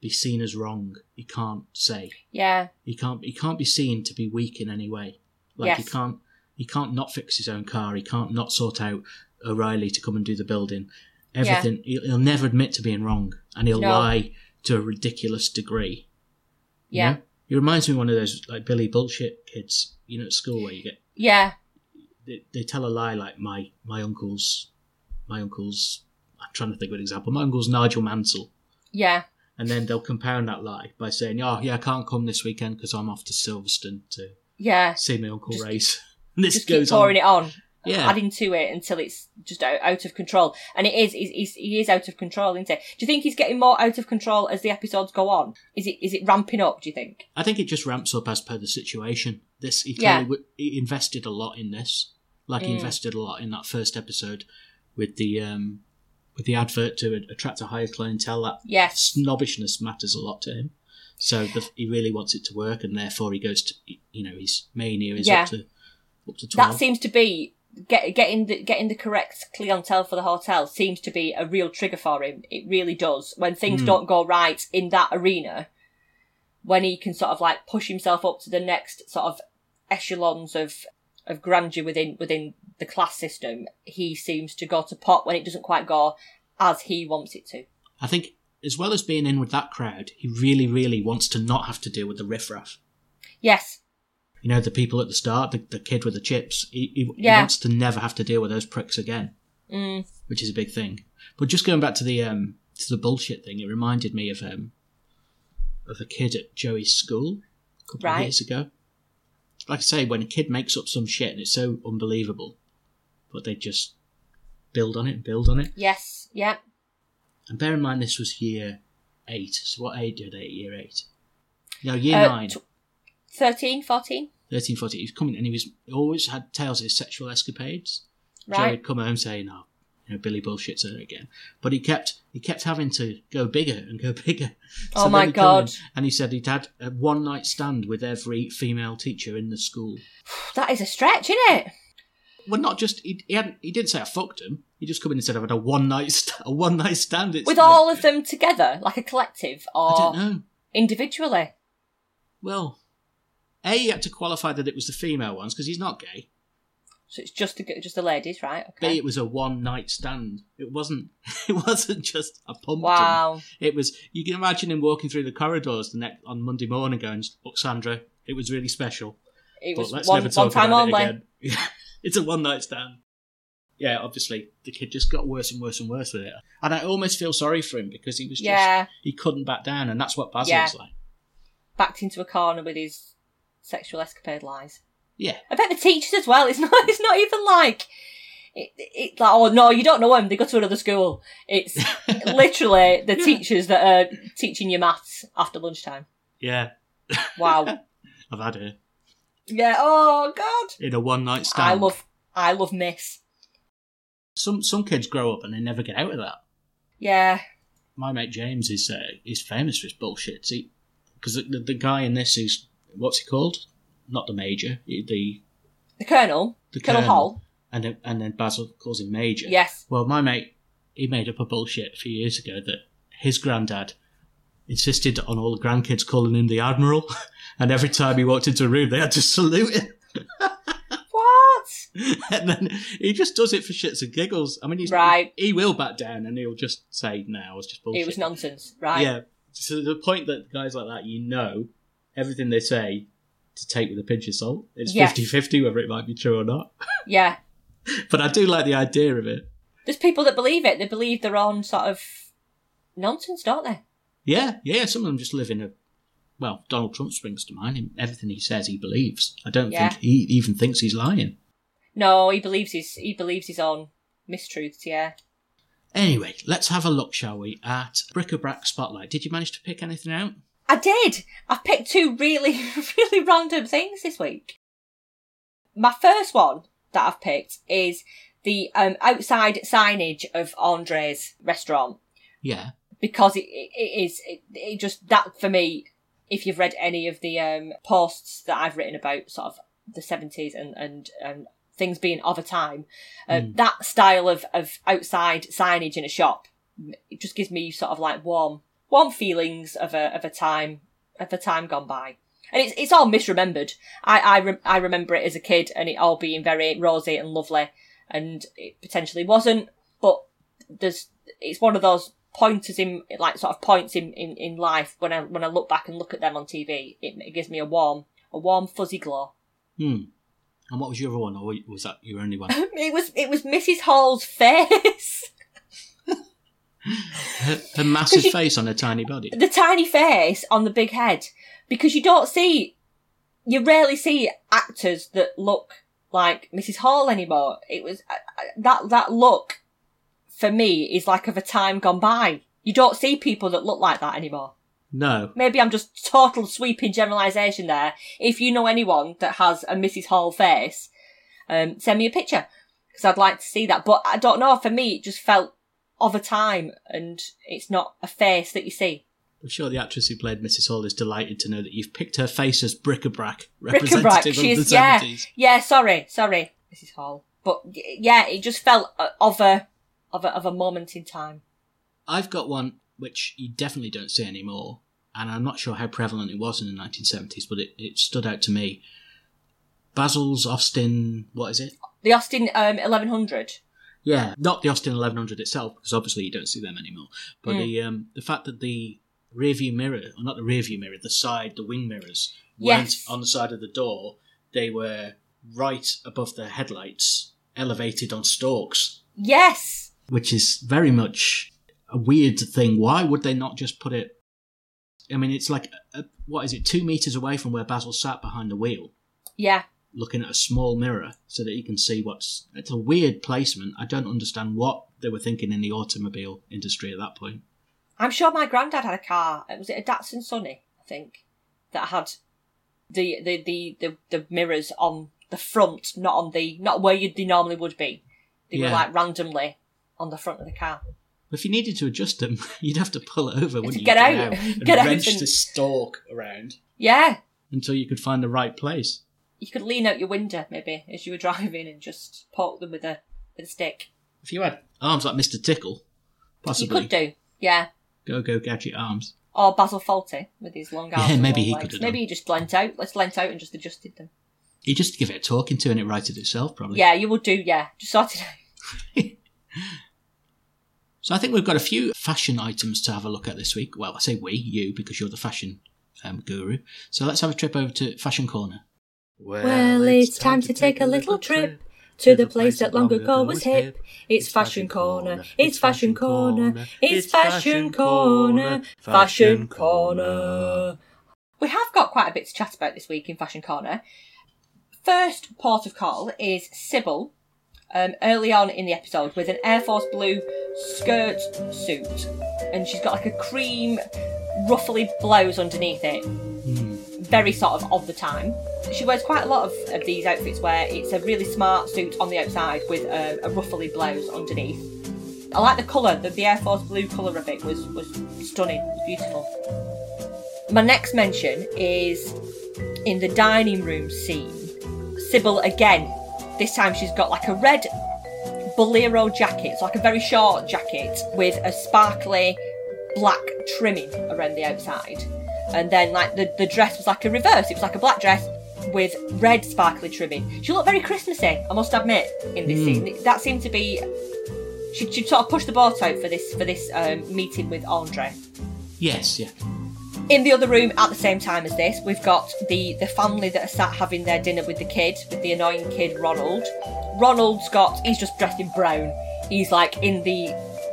be seen as wrong. He can't say Yeah. he can't he can't be seen to be weak in any way. Like he can't he can't not fix his own car. He can't not sort out O'Reilly to come and do the building. Everything he'll, he'll never admit to being wrong, and he'll No. lie to a ridiculous degree. you Yeah. know? He reminds me of one of those like Billy bullshit kids, you know, at school where you get Yeah. they, they tell a lie like my my uncle's my uncle's I'm trying to think of an example. My uncle's Nigel Mansell, Yeah. and then they'll compound that lie by saying, "Oh yeah, I can't come this weekend because I'm off to Silverstone to Yeah. see my uncle Just- race." And this just keep goes pouring on. it on, Yeah, adding to it until it's just out, of control. And it is, he's, he is out of control, isn't it? Do you think he's getting more out of control as the episodes go on? Is it is it ramping up? Do you think? I think it just ramps up as per the situation. This he Yeah. clearly w- he invested a lot in this, like he Mm. invested a lot in that first episode with the um with the advert to attract a higher clientele. That Yes. snobbishness matters a lot to him. So the, he really wants it to work, and therefore he goes to you know his mania is Yeah. up to up to twelve. That seems to be get, getting the getting the correct clientele for the hotel seems to be a real trigger for him. It really does. When things Hmm. don't go right in that arena, when he can sort of like push himself up to the next sort of echelons of of grandeur within within the class system, he seems to go to pot when it doesn't quite go as he wants it to. I think as well as being in with that crowd, he really, really wants to not have to deal with the riffraff. Yes. You know, the people at the start, the, the kid with the chips. He, he, he wants to never have to deal with those pricks again. Mm. which is a big thing. But just going back to the um to the bullshit thing, it reminded me of um of a kid at Joey's school a couple Right. of years ago. Like I say, when a kid makes up some shit and it's so unbelievable, but they just build on it and build on it. Yes. Yeah. And bear in mind, this was year eight. So what age are they? at Year eight. No, year Uh, nine. tw- 13, 14? 13, 14. He was coming and he was he always had tales of his sexual escapades. Right. would come home saying, "Oh, you know, Billy bullshits her again." But he kept he kept having to go bigger and go bigger. Oh my he'd in God. And he said he'd had a one night stand with every female teacher in the school. That is a stretch, isn't it? Well, not just he he, hadn't, he didn't say I fucked him. He just come in and said I've had a one night st- a one night stand. It's With like- all of them together, like a collective, I or don't know. individually? Well, a he had to qualify that it was the female ones because he's not gay. So it's just the just the ladies, right? B it was a one night stand. It wasn't. It wasn't just a pump. Wow. It was. You can imagine him walking through the corridors the next on Monday morning, going, "Look, Sandra, it was really special, It but was let's one, one time only. it again." it's a one night stand. Yeah, obviously the kid just got worse and worse and worse with it, and I almost feel sorry for him because he was just Yeah. he couldn't back down, and that's what Basil's Yeah. like. Backed into a corner with his sexual escapade lies. Yeah, I bet the teachers as well. It's not. It's not even like. It, it's like, oh no, you don't know them. They go to another school. It's literally the teachers that are teaching you maths after lunchtime. yeah, Wow. I've had it yeah. Oh God. in a one night stand. I love. I love Miss. some some kids grow up and they never get out of that. Yeah. my mate James is uh, is famous for his bullshit. See, Because the, the, the guy in this is what's he called? Not the major, the The Colonel. the Colonel Hall. and then, and then Basil calls him major. Yes. Well, my mate he made up a bullshit a few years ago that his granddad insisted on all the grandkids calling him the admiral, and every time he walked into a room, they had to salute him. What? and then he just does it for shits and giggles. I mean, he's, Right. He, will back down and he'll just say, "No, it was just bullshit." It was nonsense, right? Yeah. So the point that guys like that, you know, everything they say to take with a pinch of salt. It's Yes. 50-50 whether it might be true or not. Yeah. but I do like the idea of it. There's people that believe it. They believe their own sort of nonsense, don't they? Yeah, yeah. Some of them just live in a. Well, Donald Trump springs to mind. Everything he says, he believes. I don't Yeah. think he even thinks he's lying. No, he believes his he believes his own mistruths. Yeah. Anyway, let's have a look, shall we, at Bric-a-Brac Spotlight. Did you manage to pick anything out? I did. I picked two really, really random things this week. My first one that I've picked is the um, outside signage of Andre's restaurant Yeah. Because it, it, it is it, it just that for me. If you've read any of the um, posts that I've written about sort of the seventies and and and things being of a time, uh, that style of of outside signage in a shop, it just gives me sort of like warm warm feelings of a of a time of a time gone by. And it's it's all misremembered. I I, re- I remember it as a kid and it all being very rosy and lovely, and it potentially wasn't. But there's it's one of those pointers in like sort of points in, in, in life when I when I look back and look at them on TV, it, it gives me a warm a warm fuzzy glow. Hmm. And what was your other one, or was that your only one? It was it was Mrs. Hall's face. her, her massive you- face on her tiny body. the tiny face on the big head because you don't see you rarely see actors that look like Mrs. Hall anymore. It was uh, uh, that that look for me is like of a time gone by. You don't see people that look like that anymore. No. Maybe I'm just total sweeping generalisation there. If you know anyone that has a Mrs. Hall face, um, send me a picture because I'd like to see that. But I don't know. For me, it just felt of a time, and it's not a face that you see. I'm sure the actress who played Mrs. Hall is delighted to know that you've picked her face as bric-a-brac, Bric-a-brac. representative of the She's yeah, 70s. yeah. Sorry, sorry, Mrs. Hall. But yeah, it just felt uh, of a of a of a moment in time. I've got one which you definitely don't see anymore, and I'm not sure how prevalent it was in the 1970s, but it, it stood out to me. Basil's Austin, what is it? The Austin um, 1100. Yeah, not the Austin 1100 itself, because obviously you don't see them anymore. But Mm. the um, the fact that the rear view mirror, or not the rear view mirror, the side, the wing mirrors, Yes. on the side of the door. They were right above the headlights, elevated on stalks, Yes, which is very much a weird thing. Why would they not just put it? I mean, it's like uh what is it, two meters away from where Basil sat behind the wheel, yeah. looking at a small mirror so that he can see what's. It's a weird placement. I don't understand what they were thinking in the automobile industry at that point. I'm sure my granddad had a car. Was it a Datsun Sunny? I think that had the the the the, the mirrors on the front, not on the not where you they normally would be. They were like randomly on the front of the car. If you needed to adjust them, you'd have to pull it over, wouldn't you? get out. and Get out wrench and- the stalk around Yeah, until you could find the right place. you could lean out your window maybe as you were driving and just poke them with a with a stick. If you had arms like Mr. Tickle, possibly You could do, yeah. go go gadget arms. Or Basil Fawlty with his long arms. Yeah, maybe he legs. could have Maybe he just leant out. Let's leant out and just adjusted them. You just give it a talking to and it righted itself, probably. Yeah, you would do. Yeah, just sort it out. So I think we've got a few fashion items to have a look at this week. Well, I say we, you, because you're the fashion um, guru. So let's have a trip over to Fashion Corner. Well, it's time to take a little trip to the place that long ago was hip. It's Fashion Corner, it's Fashion Corner, it's Fashion Corner, Fashion Corner. We have got quite a bit to chat about this week in Fashion Corner. First port of call is Sybil, um, early on in the episode with an Air Force Blue skirt suit, and she's got like a cream, ruffly blouse underneath it. Very sort of of the time. She wears quite a lot of, of these outfits where it's a really smart suit on the outside with um, a ruffly blouse underneath. I like the colour, the, the Air Force Blue colour of it was, was stunning, was beautiful. My next mention is in the dining room scene. Sybil again. This time she's got like a red bolero jacket, it's like a very short jacket with a sparkly black trimming around the outside. And then like the, the dress was like a reverse. It was like a black dress with red sparkly trimming. She looked very Christmassy, I must admit, in this scene. That seemed to be. She, she sort of pushed the boat out for this for this um, meeting with Andre. Yes, yeah. In the other room at the same time as this, we've got the the family that are sat having their dinner with the kid, with the annoying kid Ronald. Ronald's got he's just dressed in brown. He's like in the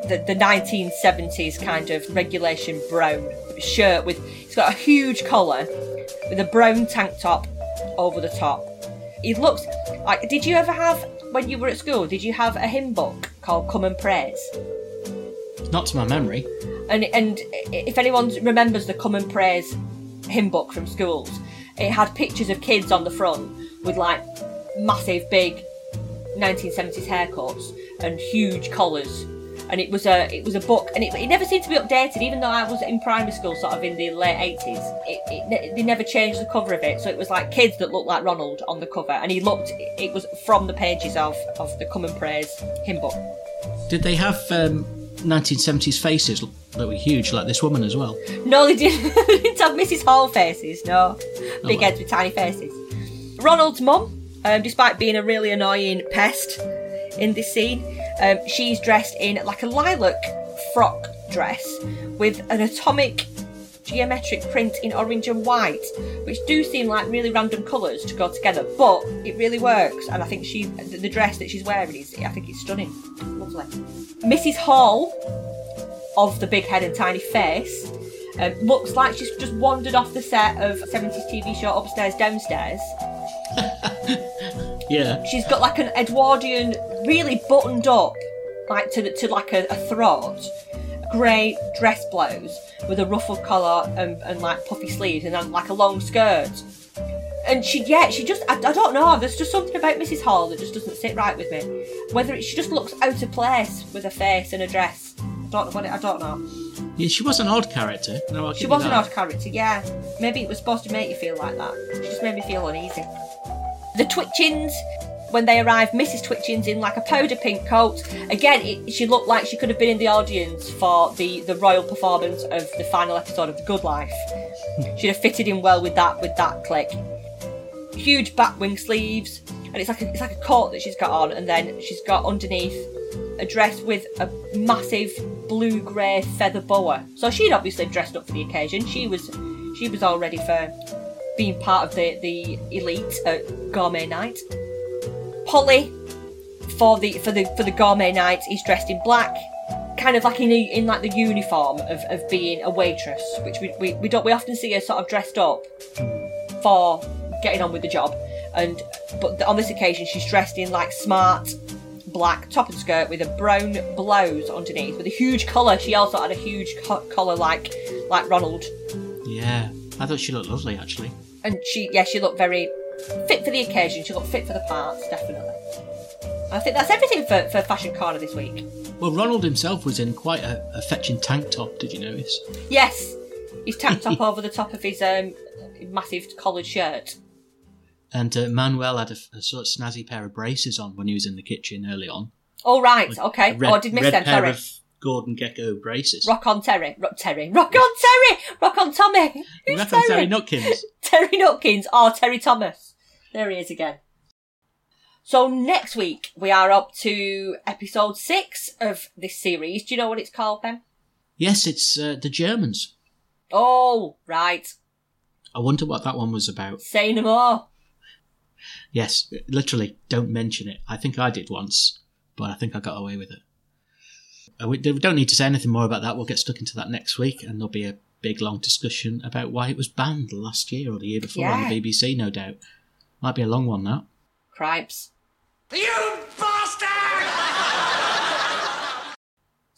the, the 1970s kind of regulation brown shirt with he's got a huge collar with a brown tank top over the top. He looks like did you ever have when you were at school, did you have a hymn book called Come and Praise? Not to my memory. And and if anyone remembers the Come and Praise hymn book from schools, it had pictures of kids on the front with like massive big 1970s haircuts and huge collars. And it was a it was a book, and it, it never seemed to be updated. Even though I was in primary school, sort of in the late 80s, it, it, they never changed the cover of it. So it was like kids that looked like Ronald on the cover, and he looked. It was from the pages of of the Come and Praise hymn book. Did they have um, 1970s faces that were huge, like this woman as well? No, they didn't, they didn't have Mrs. Hall faces, no. Big well. heads with tiny faces. Ronald's mum, um, despite being a really annoying pest in this scene, um, she's dressed in like a lilac frock dress with an atomic geometric print in orange and white, which do seem like really random colours to go together, but it really works. And I think she, the dress that she's wearing is, I think it's stunning, lovely. Mrs. Hall of the big head and tiny face. Um, looks like she's just wandered off the set of 70s TV show Upstairs Downstairs. Yeah. She's got like an Edwardian, really buttoned up, like to to like a, a throat, grey dress blouse with a ruffled collar and, and like puffy sleeves and then like a long skirt. And she, yeah, she just, I, I don't know, there's just something about Mrs. Hall that just doesn't sit right with me. Whether it, she just looks out of place with her face and her dress. I don't know what it, I don't know. Yeah, she was an odd character. No, I'll She was an that. odd character, yeah. Maybe it was supposed to make you feel like that. She just made me feel uneasy. The Twitchins, when they arrived, Mrs. Twitchens in like a powder pink coat. Again, it, she looked like she could have been in the audience for the, the royal performance of the final episode of The Good Life. She'd have fitted in well with that with that click. Huge back wing sleeves, and it's like a, it's like a coat that she's got on, and then she's got underneath a dress with a massive blue grey feather boa. So she'd obviously dressed up for the occasion. She was she was all ready for being part of the the elite at gourmet night. Polly for the for the for the gourmet night is dressed in black, kind of like in a, in like the uniform of, of being a waitress, which we, we, we don't we often see her sort of dressed up for getting on with the job. And but on this occasion she's dressed in like smart black top and skirt with a brown blouse underneath with a huge collar. She also had a huge co- collar like like Ronald, Yeah. I thought she looked lovely, actually. and she yeah she looked very fit for the occasion. She looked fit for the parts definitely. I think that's everything for, for Fashion Corner this week. Well, Ronald himself was in quite a, a fetching tank top, did you notice? Yes, he's tank top over the top of his um, massive collared shirt. And uh, Manuel had a, a sort of snazzy pair of braces on when he was in the kitchen early on. Oh right, okay. A red, oh, I did miss red them. pair Sorry. of Gordon Gekko braces. Rock on Terry, Rock Terry, Rock on Terry, Rock on Tommy. Who's Rock on Terry Nutkins. Terry Nutkins or Terry Thomas. There he is again. So next week we are up to episode six of this series. Do you know what it's called, Ben? Yes, it's uh, the Germans. Oh, right. I wonder what that one was about. Say no more. Yes, literally, don't mention it. I think I did once, but I think I got away with it. Uh, We we don't need to say anything more about that. We'll get stuck into that next week, and there'll be a big, long discussion about why it was banned last year or the year before on the BBC, no doubt. Might be a long one, that. Cripes. You bastard!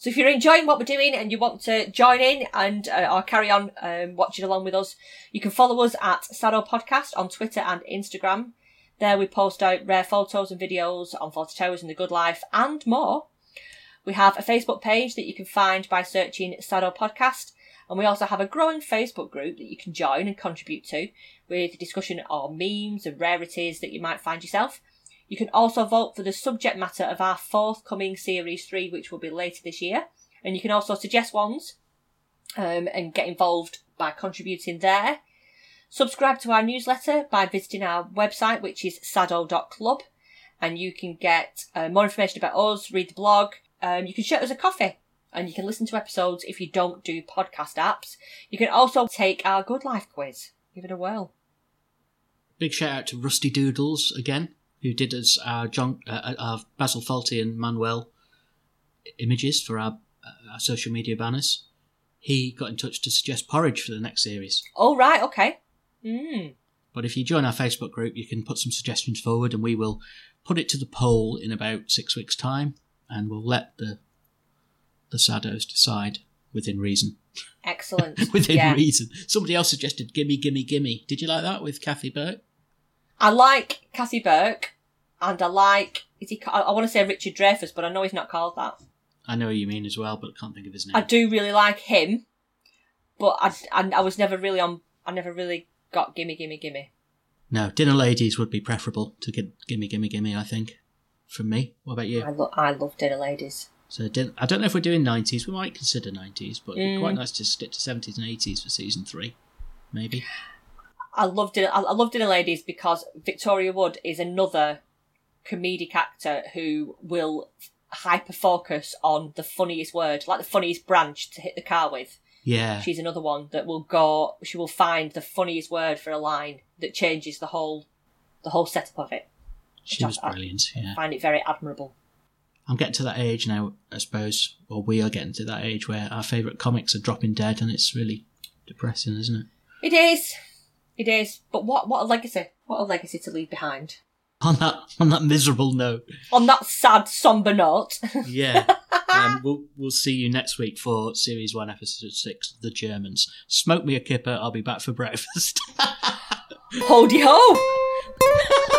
So if you're enjoying what we're doing and you want to join in and uh, or carry on um, watching along with us, you can follow us at Saddle Podcast on Twitter and Instagram. There we post out rare photos and videos on Fawlty Towers and the Good Life and more. We have a Facebook page that you can find by searching Saddle Podcast, and we also have a growing Facebook group that you can join and contribute to with discussion on memes and rarities that you might find yourself. You can also vote for the subject matter of our forthcoming Series 3, which will be later this year. And you can also suggest ones um, and get involved by contributing there. Subscribe to our newsletter by visiting our website, which is saddle.club. and you can get uh, more information about us, read the blog. Um, you can share us a coffee, and you can listen to episodes if you don't do podcast apps. You can also take our Good Life quiz. Give it a whirl. Big shout out to Rusty Doodles again, who did us our John, uh, our Basil Fawlty and Manuel images for our, uh, our social media banners. He got in touch to suggest porridge for the next series. Oh, right, okay. Mm. But if you join our Facebook group, you can put some suggestions forward, and we will put it to the poll in about six weeks' time, and we'll let the the Sados decide within reason. Excellent. within yeah. reason. Somebody else suggested "Gimme, Gimme, Gimme." Did you like that with Kathy Burke? I like Kathy Burke, and I like is he? I, I want to say Richard Dreyfuss, but I know he's not called that. I know who you mean as well, but I can't think of his name. I do really like him, but I, I, I was never really on. I never really got gimme, gimme, gimme. No, Dinner Ladies would be preferable to get "Gimme, Gimme, Gimme." I think. From me, what about you? I, lo- I love dinner ladies. So din- I don't know if we're doing nineties. We might consider nineties, but it'd be Mm. quite nice to stick to seventies and eighties for season three, maybe. I love dinner. I, I love dinner ladies because Victoria Wood is another comedic actor who will hyper focus on the funniest word, like the funniest branch to hit the car with. Yeah, She's another one that will go. She will find the funniest word for a line that changes the whole, the whole setup of it. she was I- brilliant. Yeah. I find it very admirable. I'm getting to that age now, I suppose, or we are getting to that age where our favourite comics are dropping dead, and it's really depressing, isn't it? It is. It is. But what what a legacy. What a legacy to leave behind. On that on that miserable note, On that sad, somber note. yeah. um, we'll we'll see you next week for series one, episode six, the Germans. Smoke me a kipper. I'll be back for breakfast. Hold ho!